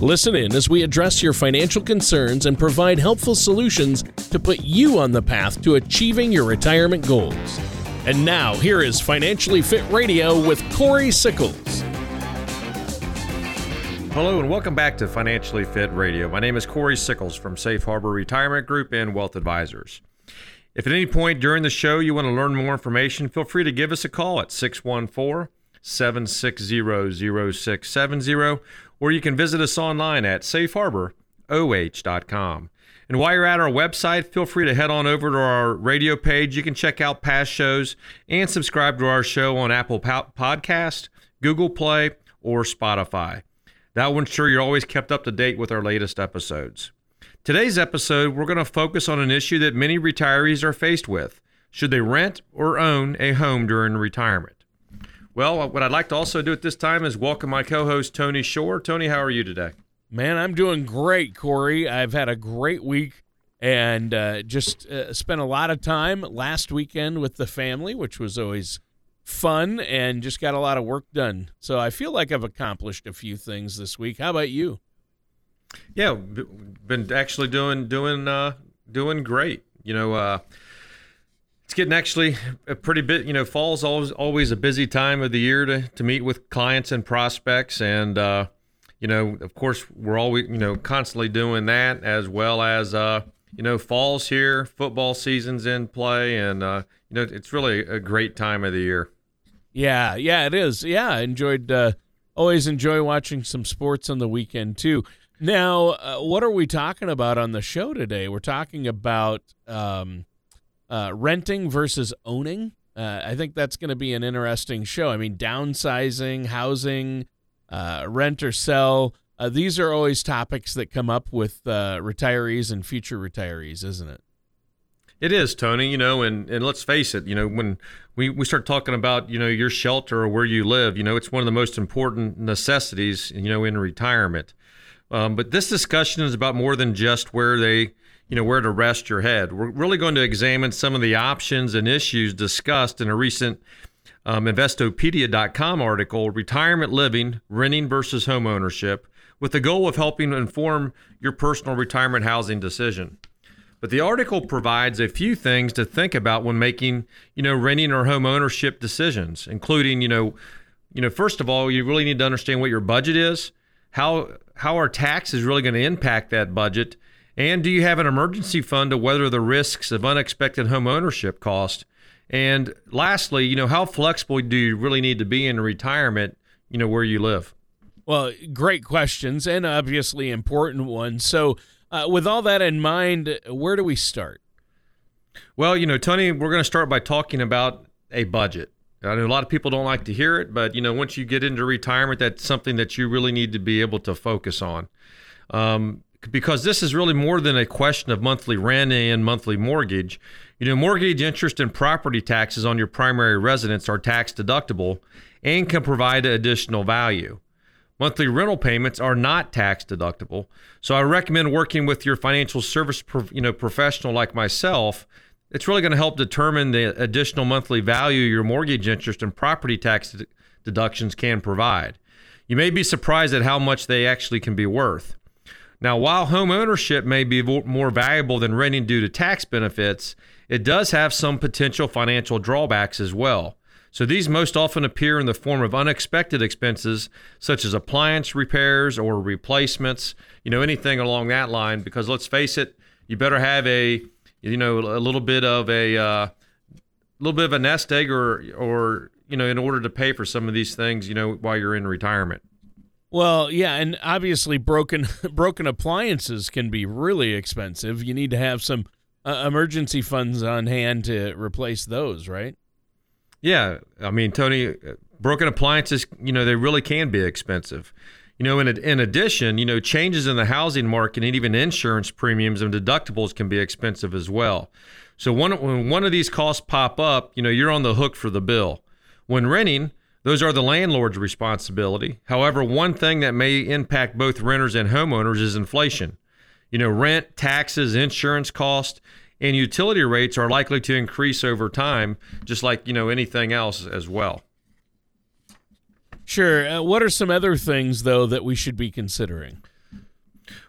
Listen in as we address your financial concerns and provide helpful solutions to put you on the path to achieving your retirement goals. And now, here is Financially Fit Radio with Corey Sickles. Hello, and welcome back to Financially Fit Radio. My name is Corey Sickles from Safe Harbor Retirement Group and Wealth Advisors. If at any point during the show you want to learn more information, feel free to give us a call at 614 760 0670 or you can visit us online at safeharboroh.com. And while you're at our website, feel free to head on over to our radio page. You can check out past shows and subscribe to our show on Apple Podcast, Google Play, or Spotify. That will ensure you're always kept up to date with our latest episodes. Today's episode, we're going to focus on an issue that many retirees are faced with. Should they rent or own a home during retirement? Well, what I'd like to also do at this time is welcome my co host, Tony Shore. Tony, how are you today? Man, I'm doing great, Corey. I've had a great week and uh, just uh, spent a lot of time last weekend with the family, which was always fun and just got a lot of work done. So I feel like I've accomplished a few things this week. How about you? Yeah, been actually doing doing uh, doing great. You know, uh, it's getting actually a pretty bit. You know, fall's always always a busy time of the year to to meet with clients and prospects, and uh, you know, of course, we're always you know constantly doing that as well as uh, you know, fall's here, football season's in play, and uh, you know, it's really a great time of the year. Yeah, yeah, it is. Yeah, I enjoyed. Uh, always enjoy watching some sports on the weekend too. Now, uh, what are we talking about on the show today? We're talking about. Um, uh, renting versus owning. Uh, I think that's going to be an interesting show. I mean, downsizing, housing, uh, rent or sell. Uh, these are always topics that come up with uh, retirees and future retirees, isn't it? It is, Tony. You know, and, and let's face it. You know, when we, we start talking about you know your shelter or where you live, you know, it's one of the most important necessities. You know, in retirement. Um, but this discussion is about more than just where they you know where to rest your head. We're really going to examine some of the options and issues discussed in a recent um, Investopedia.com article, "Retirement Living: Renting versus Home Ownership," with the goal of helping inform your personal retirement housing decision. But the article provides a few things to think about when making, you know, renting or home ownership decisions, including, you know, you know, first of all, you really need to understand what your budget is, how how are taxes really going to impact that budget, and do you have an emergency fund to weather the risks of unexpected home ownership cost? And lastly, you know, how flexible do you really need to be in retirement, you know, where you live? Well, great questions and obviously important ones. So, uh, with all that in mind, where do we start? Well, you know, Tony, we're going to start by talking about a budget. I know a lot of people don't like to hear it, but you know, once you get into retirement, that's something that you really need to be able to focus on. Um, because this is really more than a question of monthly rent and monthly mortgage. You know, mortgage interest and property taxes on your primary residence are tax deductible and can provide additional value. Monthly rental payments are not tax deductible. So I recommend working with your financial service you know professional like myself. It's really going to help determine the additional monthly value your mortgage interest and property tax deductions can provide. You may be surprised at how much they actually can be worth. Now, while home ownership may be more valuable than renting due to tax benefits, it does have some potential financial drawbacks as well. So these most often appear in the form of unexpected expenses such as appliance repairs or replacements, you know, anything along that line because let's face it, you better have a you know a little bit of a uh, little bit of a nest egg or or you know in order to pay for some of these things, you know, while you're in retirement. Well, yeah, and obviously broken broken appliances can be really expensive. You need to have some uh, emergency funds on hand to replace those, right? Yeah, I mean, Tony, uh, broken appliances, you know, they really can be expensive. You know, in, in addition, you know, changes in the housing market and even insurance premiums and deductibles can be expensive as well. So one, when one of these costs pop up, you know, you're on the hook for the bill. When renting, those are the landlord's responsibility. However, one thing that may impact both renters and homeowners is inflation. You know, rent, taxes, insurance costs, and utility rates are likely to increase over time, just like, you know, anything else as well. Sure. Uh, what are some other things, though, that we should be considering?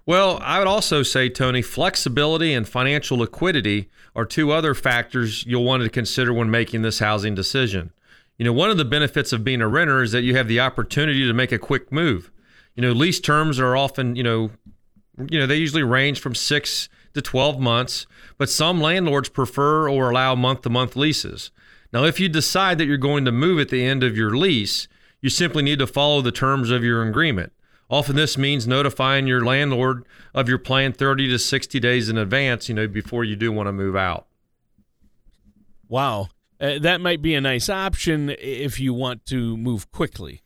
Well, I would also say, Tony, flexibility and financial liquidity are two other factors you'll want to consider when making this housing decision. You know, one of the benefits of being a renter is that you have the opportunity to make a quick move. You know, lease terms are often, you know, you know, they usually range from 6 to 12 months, but some landlords prefer or allow month-to-month leases. Now, if you decide that you're going to move at the end of your lease, you simply need to follow the terms of your agreement. Often this means notifying your landlord of your plan 30 to 60 days in advance, you know, before you do want to move out. Wow. Uh, that might be a nice option if you want to move quickly.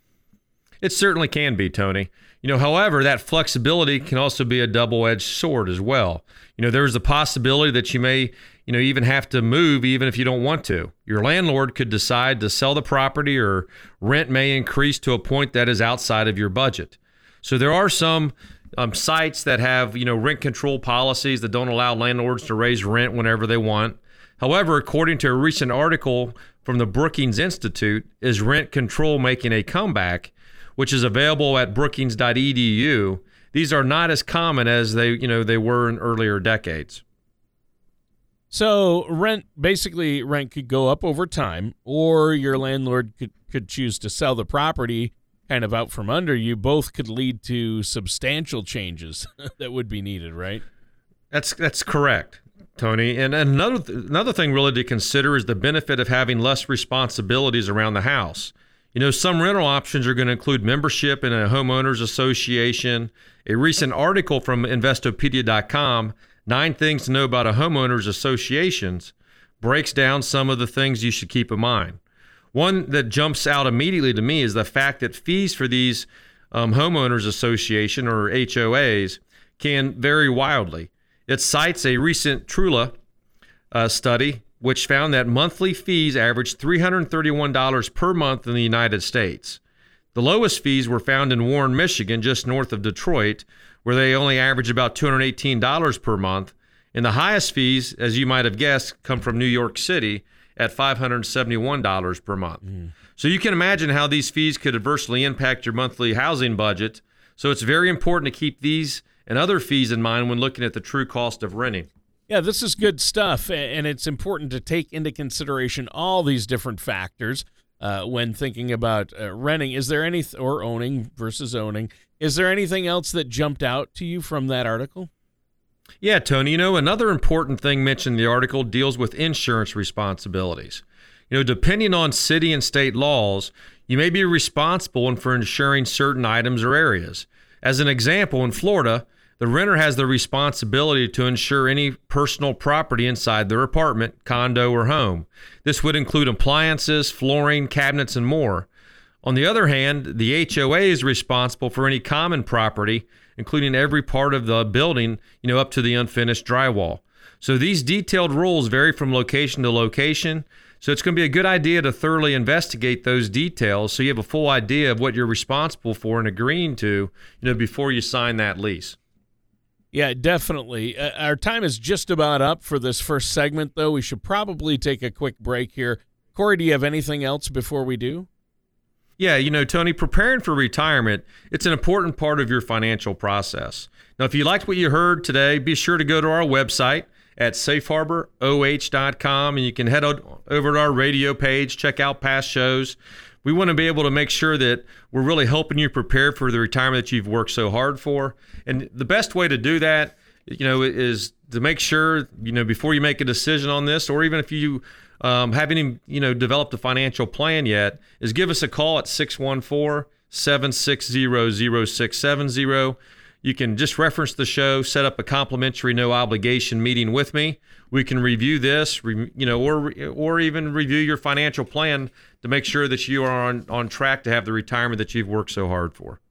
It certainly can be, Tony. You know, however, that flexibility can also be a double-edged sword as well. You know, there's the possibility that you may, you know, even have to move even if you don't want to. Your landlord could decide to sell the property or rent may increase to a point that is outside of your budget. So there are some um, sites that have you know rent control policies that don't allow landlords to raise rent whenever they want. However, according to a recent article from the Brookings Institute, is rent control making a comeback, which is available at brookings.edu. These are not as common as they you know they were in earlier decades. So rent basically rent could go up over time, or your landlord could, could choose to sell the property kind of out from under you, both could lead to substantial changes that would be needed, right? That's that's correct, Tony. And another another thing really to consider is the benefit of having less responsibilities around the house. You know, some rental options are going to include membership in a homeowners association. A recent article from investopedia.com, Nine Things to Know About a Homeowners Associations, breaks down some of the things you should keep in mind. One that jumps out immediately to me is the fact that fees for these um, homeowners association or HOAs can vary wildly. It cites a recent Trulia uh, study which found that monthly fees averaged $331 per month in the United States. The lowest fees were found in Warren, Michigan, just north of Detroit, where they only average about $218 per month. And the highest fees, as you might have guessed, come from New York City, at $571 per month. Mm. So you can imagine how these fees could adversely impact your monthly housing budget. So it's very important to keep these and other fees in mind when looking at the true cost of renting. Yeah, this is good stuff, and it's important to take into consideration all these different factors uh, when thinking about uh, renting. Is there any th- or owning versus owning? Is there anything else that jumped out to you from that article? Yeah, Tony, you know, another important thing mentioned in the article deals with insurance responsibilities. You know, depending on city and state laws, you may be responsible for insuring certain items or areas. As an example, in Florida, the renter has the responsibility to insure any personal property inside their apartment, condo, or home. This would include appliances, flooring, cabinets, and more. On the other hand, the HOA is responsible for any common property including every part of the building, you know, up to the unfinished drywall. So these detailed rules vary from location to location. So it's going to be a good idea to thoroughly investigate those details so you have a full idea of what you're responsible for and agreeing to, you know, before you sign that lease. Yeah, definitely. Uh, our time is just about up for this first segment, though. We should probably take a quick break here. Corey, do you have anything else before we do? Yeah, you know, Tony, preparing for retirement, it's an important part of your financial process. Now, if you liked what you heard today, be sure to go to our website at safeharboroh.com and you can head over to our radio page, check out past shows. We want to be able to make sure that we're really helping you prepare for the retirement that you've worked so hard for. And the best way to do that, you know, is to make sure, you know, before you make a decision on this, or even if you um, haven't even you know developed a financial plan yet, is give us a call at 614 760 0670. You can just reference the show, set up a complimentary no obligation meeting with me. We can review this, you know, or or even review your financial plan to make sure that you are on, on track to have the retirement that you've worked so hard for.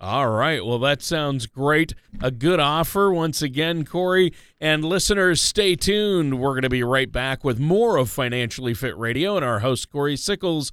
All right. Well, that sounds great. A good offer once again, Corey. And listeners, stay tuned. We're going to be right back with more of Financially Fit Radio and our host, Corey Sickles,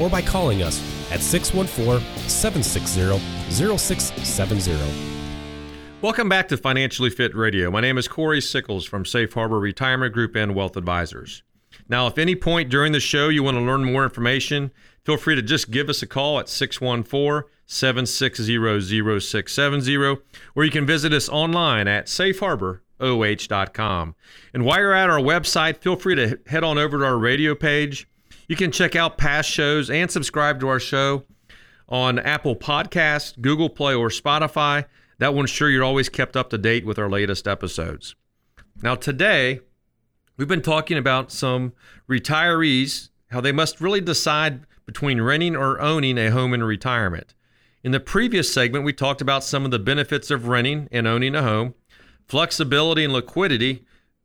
or by calling us at 614 760 0670. Welcome back to Financially Fit Radio. My name is Corey Sickles from Safe Harbor Retirement Group and Wealth Advisors. Now, if any point during the show you want to learn more information, feel free to just give us a call at 614 760 0670, or you can visit us online at safeharboroh.com. And while you're at our website, feel free to head on over to our radio page. You can check out past shows and subscribe to our show on Apple Podcast, Google Play, or Spotify. That will ensure you're always kept up to date with our latest episodes. Now, today, we've been talking about some retirees, how they must really decide between renting or owning a home in retirement. In the previous segment, we talked about some of the benefits of renting and owning a home. Flexibility and liquidity,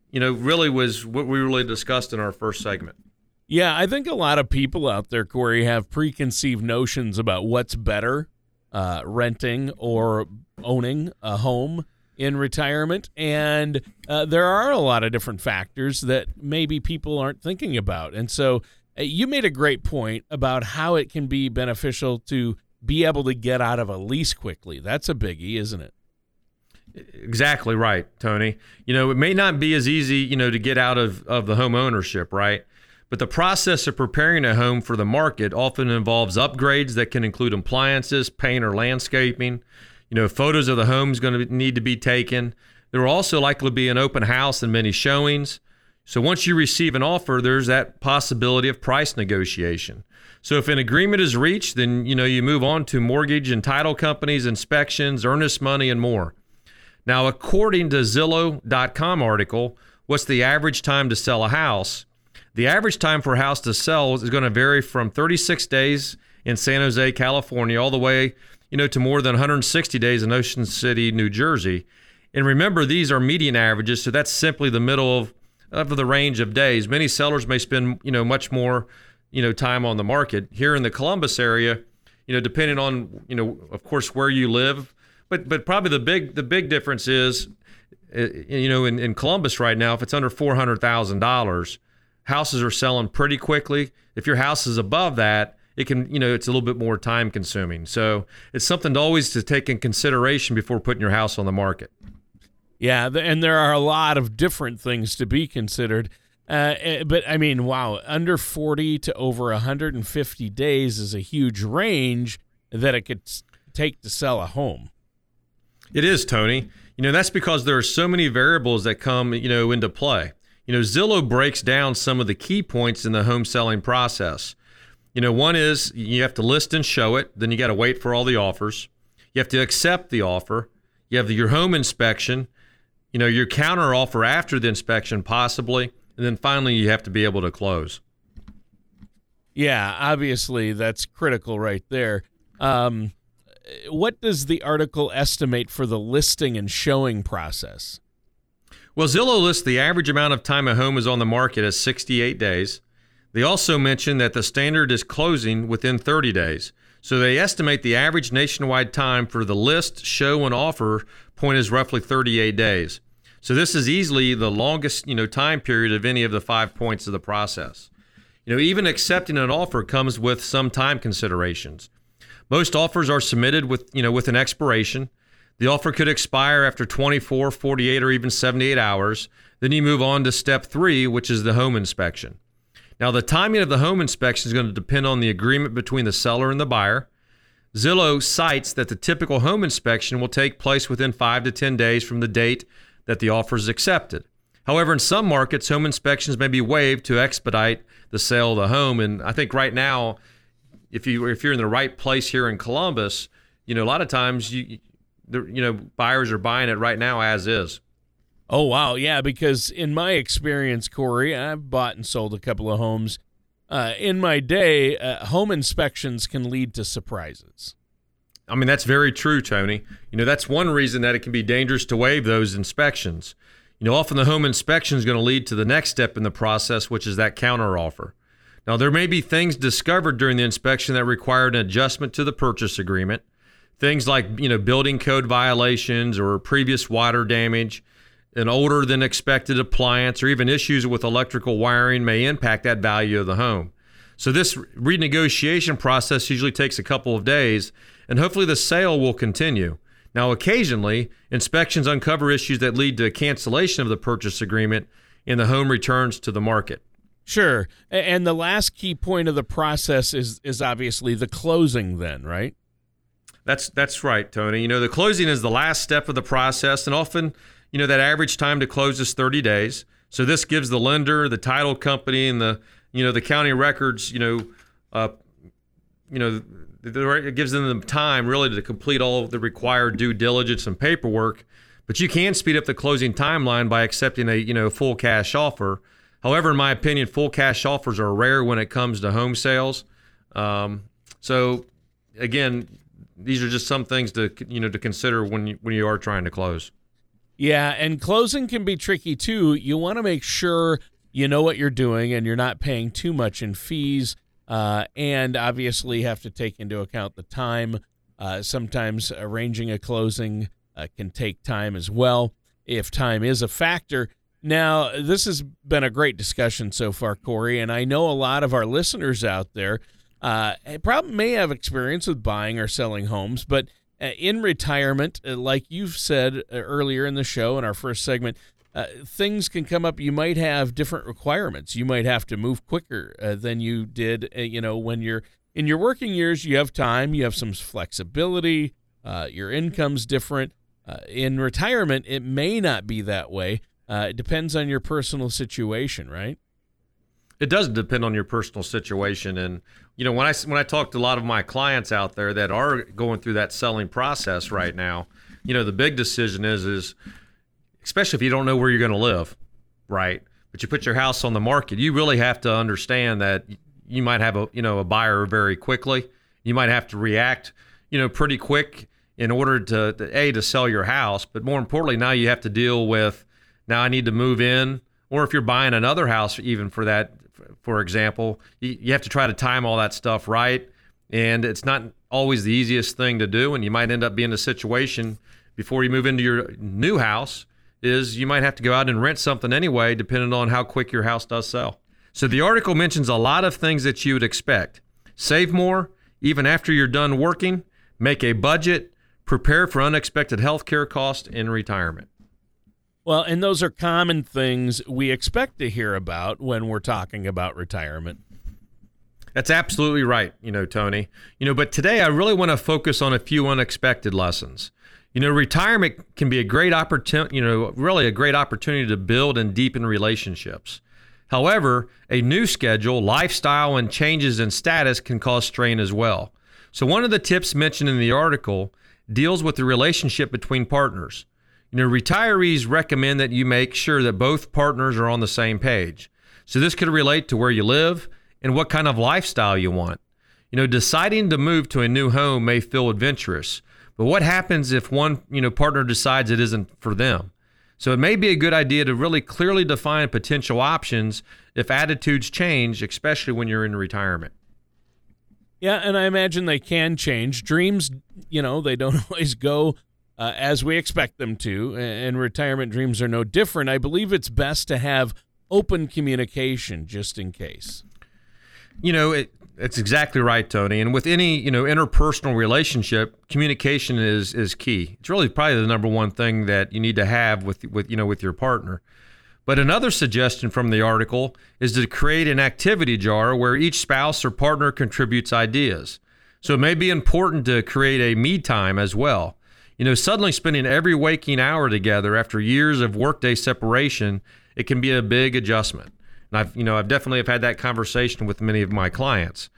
you know, really was what we really discussed in our first segment. Yeah, I think a lot of people out there, Corey, have preconceived notions about what's better uh, renting or owning a home in retirement. And uh, there are a lot of different factors that maybe people aren't thinking about. And so uh, you made a great point about how it can be beneficial to be able to get out of a lease quickly. That's a biggie, isn't it? Exactly right, Tony. You know, it may not be as easy, you know, to get out of, of the home ownership, right? But the process of preparing a home for the market often involves upgrades that can include appliances, paint, or landscaping. You know, photos of the home is going to need to be taken. There will also likely be an open house and many showings. So once you receive an offer, there's that possibility of price negotiation. So if an agreement is reached, then you know you move on to mortgage and title companies, inspections, earnest money, and more. Now, according to Zillow.com article, what's the average time to sell a house? The average time for a house to sell is going to vary from 36 days in San Jose, California, all the way, you know, to more than 160 days in Ocean City, New Jersey. And remember, these are median averages, so that's simply the middle of, of the range of days. Many sellers may spend, you know, much more, you know, time on the market. Here in the Columbus area, you know, depending on, you know, of course, where you live, but but probably the big the big difference is, uh, you know, in, in Columbus right now, if it's under four hundred thousand dollars, houses are selling pretty quickly. If your house is above that, it can, you know, it's a little bit more time consuming. So it's something to always to take in consideration before putting your house on the market. Yeah, and there are a lot of different things to be considered. Uh, eh, but I mean, wow, under 40 to over 150 days is a huge range that it could take to sell a home. It is, Tony. You know, that's because there are so many variables that come, you know, into play. You know, Zillow breaks down some of the key points in the home selling process. You know, one is you have to list and show it, then you got to wait for all the offers. You have to accept the offer. You have your home inspection, you know, your counter offer after the inspection, possibly. And then finally, you have to be able to close. Yeah, obviously, that's critical right there. Um, what does the article estimate for the listing and showing process? Well, Zillow lists the average amount of time a home is on the market as 68 days. They also mention that the standard is closing within 30 days. So they estimate the average nationwide time for the list, show, and offer point is roughly 38 days. So this is easily the longest, you know, time period of any of the five points of the process. You know, even accepting an offer comes with some time considerations. Most offers are submitted with, you know, with an expiration. The offer could expire after 24, 48, or even 78 hours. Then you move on to step three, which is the home inspection. Now, the timing of the home inspection is going to depend on the agreement between the seller and the buyer. Zillow cites that the typical home inspection will take place within five to 10 days from the date that the offer is accepted. However, in some markets, home inspections may be waived to expedite the sale of the home. And I think right now, if you if you're in the right place here in Columbus, you know a lot of times you you know buyers are buying it right now as is. Oh wow, yeah. Because in my experience, Corey, I've bought and sold a couple of homes. Uh, in my day, uh, home inspections can lead to surprises. I mean, that's very true, Tony. You know, that's one reason that it can be dangerous to waive those inspections. You know, often the home inspection is going to lead to the next step in the process, which is that counteroffer. Now, there may be things discovered during the inspection that require an adjustment to the purchase agreement. Things like, you know, building code violations or previous water damage, an older than expected appliance, or even issues with electrical wiring may impact that value of the home. So, this renegotiation process usually takes a couple of days, and hopefully the sale will continue. Now, occasionally, inspections uncover issues that lead to cancellation of the purchase agreement and the home returns to the market. Sure. And the last key point of the process is is obviously the closing then, right? That's that's right, Tony. You know, the closing is the last step of the process and often, you know, that average time to close is 30 days. So this gives the lender, the title company and the, you know, the county records, you know, uh, you know, it gives them the time really to complete all the required due diligence and paperwork. But you can speed up the closing timeline by accepting a you know full cash offer. However, in my opinion, full cash offers are rare when it comes to home sales. Um, so again, these are just some things to you know to consider when you, when you are trying to close. Yeah, and closing can be tricky too. You want to make sure you know what you're doing and you're not paying too much in fees uh, and obviously have to take into account the time. Uh, sometimes arranging a closing uh, can take time as well, if time is a factor. Now, this has been a great discussion so far, Corey, and I know a lot of our listeners out there uh, probably may have experience with buying or selling homes, but uh, in retirement, uh, like you've said earlier in the show in our first segment, uh, things can come up. You might have different requirements. You might have to move quicker uh, than you did. Uh, you know, when you're in your working years, you have time. You have some flexibility. Uh, your income's different. Uh, in retirement, it may not be that way. it depends on your personal situation, right? It does depend on your personal situation, and you know when I when I talk to a lot of my clients out there that are going through that selling process right now, you know the big decision is is especially if you don't know where you're going to live, right? But you put your house on the market, you really have to understand that you might have a you know a buyer very quickly. You might have to react, you know, pretty quick in order to, to a to sell your house. But more importantly, now you have to deal with now I need to move in, or if you're buying another house, even for that, for example, you, have to try to time all that stuff right, and it's not always the easiest thing to do. And you might end up being in a situation before you move into your new house is you might have to go out and rent something anyway, depending on how quick your house does sell. So the article mentions a lot of things that you would expect. Save more, even after you're done working, make a budget, prepare for unexpected health care costs in retirement. Well, and those are common things we expect to hear about when we're talking about retirement. That's absolutely right, you know, Tony. You know, but today I really want to focus on a few unexpected lessons. You know, retirement can be a great opportunity, you know, really a great opportunity to build and deepen relationships. However, a new schedule, lifestyle, and changes in status can cause strain as well. So, one of the tips mentioned in the article deals with the relationship between partners. You know, retirees recommend that you make sure that both partners are on the same page. So, this could relate to where you live and what kind of lifestyle you want. You know, deciding to move to a new home may feel adventurous, but what happens if one, you know, partner decides it isn't for them? So it may be a good idea to really clearly define potential options if attitudes change, especially when you're in retirement. Yeah, and I imagine they can change. Dreams, you know, they don't always go uh, as we expect them to, and retirement dreams are no different. I believe it's best to have open communication just in case. You know, it, that's exactly right, Tony. And with any you know interpersonal relationship, communication is is key. It's really probably the number one thing that you need to have with with you know with your partner. But another suggestion from the article is to create an activity jar where each spouse or partner contributes ideas. So it may be important to create a me time as well. You know, suddenly spending every waking hour together after years of workday separation, it can be a big adjustment. And I've, you know, I've definitely have had that conversation with many of my clients.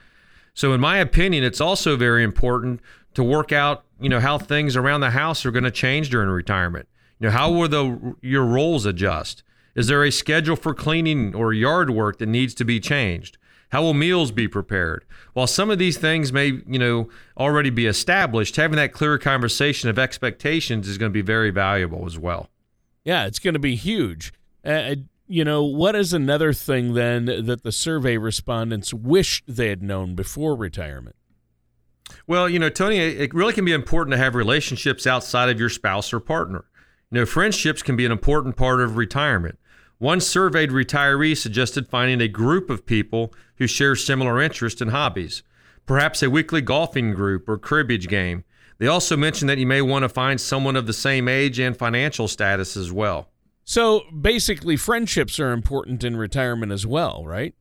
So, in my opinion, it's also very important to work out, you know, how things around the house are going to change during retirement. You know, how will the your roles adjust? Is there a schedule for cleaning or yard work that needs to be changed? How will meals be prepared? While some of these things may, you know, already be established, having that clear conversation of expectations is going to be very valuable as well. Yeah, it's going to be huge. Uh, you know, what is another thing then that the survey respondents wished they had known before retirement? Well, you know, Tony, it really can be important to have relationships outside of your spouse or partner. You know, friendships can be an important part of retirement. One surveyed retiree suggested finding a group of people who share similar interests and hobbies, perhaps a weekly golfing group or cribbage game. They also mentioned that you may want to find someone of the same age and financial status as well. So basically, friendships are important in retirement as well, right?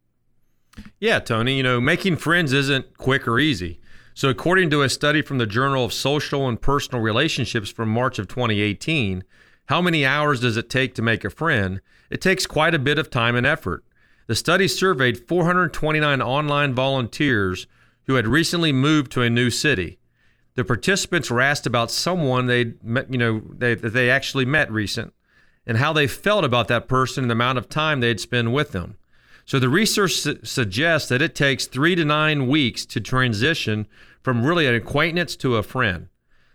Yeah, Tony. You know, making friends isn't quick or easy. So, according to a study from the Journal of Social and Personal Relationships from March of 2018, how many hours does it take to make a friend? It takes quite a bit of time and effort. The study surveyed 429 online volunteers who had recently moved to a new city. The participants were asked about someone they met, you know, they, that they actually met recent and how they felt about that person and the amount of time they'd spend with them. So the research su- suggests that it takes three to nine weeks to transition from really an acquaintance to a friend.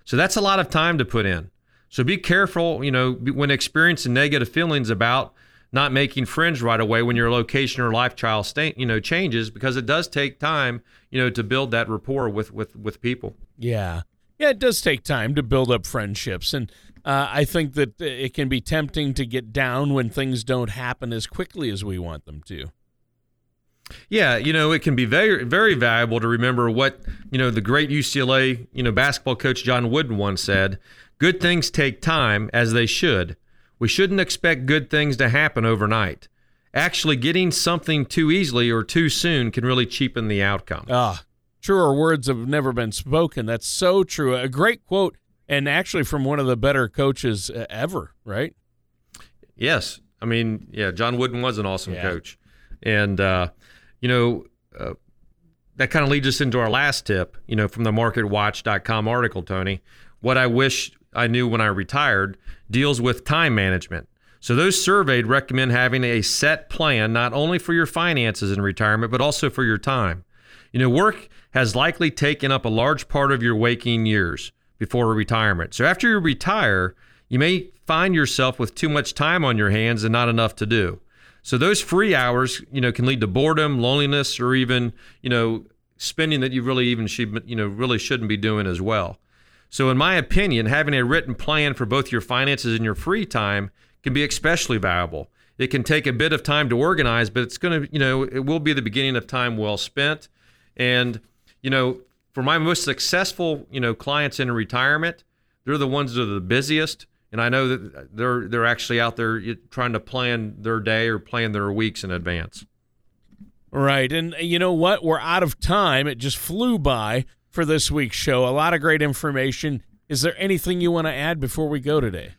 So that's a lot of time to put in. So be careful, you know, when experiencing negative feelings about not making friends right away when your location or lifestyle state, you know, changes because it does take time, you know, to build that rapport with with with people. Yeah. Yeah, it does take time to build up friendships and uh, I think that it can be tempting to get down when things don't happen as quickly as we want them to. Yeah, you know, it can be very, very valuable to remember what, you know, the great UCLA, you know, basketball coach John Wooden once said Good things take time, as they should. We shouldn't expect good things to happen overnight. Actually, getting something too easily or too soon can really cheapen the outcome. Ah, truer words have never been spoken. That's so true. A great quote, and actually from one of the better coaches ever, right? Yes. I mean, yeah, John Wooden was an awesome yeah. coach. And, uh, you know, uh, that kind of leads us into our last tip, you know, from the marketwatch.com article, Tony. What I wish I knew when I retired deals with time management. So those surveyed recommend having a set plan not only for your finances in retirement but also for your time. You know, work has likely taken up a large part of your waking years before retirement. So after you retire, you may find yourself with too much time on your hands and not enough to do. So those free hours, you know, can lead to boredom, loneliness, or even, you know, spending that you really even should, you know, really shouldn't be doing as well. So, in my opinion, having a written plan for both your finances and your free time can be especially valuable. It can take a bit of time to organize, but it's going to, you know, it will be the beginning of time well spent. And, you know, for my most successful, you know, clients in retirement, they're the ones that are the busiest. And I know that they're they're actually out there trying to plan their day or plan their weeks in advance. Right. And you know what? We're out of time. It just flew by for this week's show. A lot of great information. Is there anything you want to add before we go today?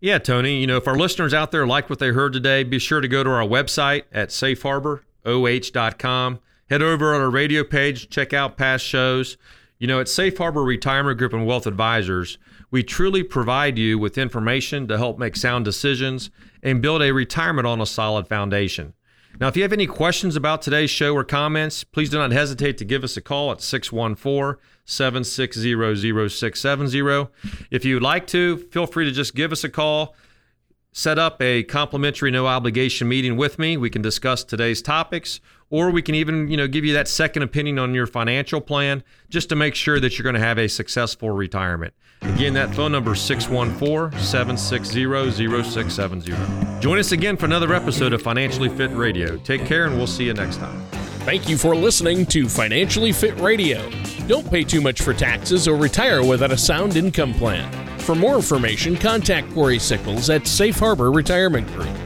Yeah, Tony. You know, if our listeners out there like what they heard today, be sure to go to our website at safeharboroh.com. Head over on our radio page, check out past shows. You know, at Safe Harbor Retirement Group and Wealth Advisors, we truly provide you with information to help make sound decisions and build a retirement on a solid foundation. Now, if you have any questions about today's show or comments, please do not hesitate to give us a call at 614 760 0670. If you'd like to, feel free to just give us a call. Set up a complimentary no obligation meeting with me. We can discuss today's topics, or we can even, you know, give you that second opinion on your financial plan just to make sure that you're going to have a successful retirement. Again, that phone number is 614 760 0670. Join us again for another episode of Financially Fit Radio. Take care, and we'll see you next time. Thank you for listening to Financially Fit Radio. Don't pay too much for taxes or retire without a sound income plan. For more information, contact Corey Sickles at Safe Harbor Retirement Group.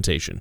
implementation.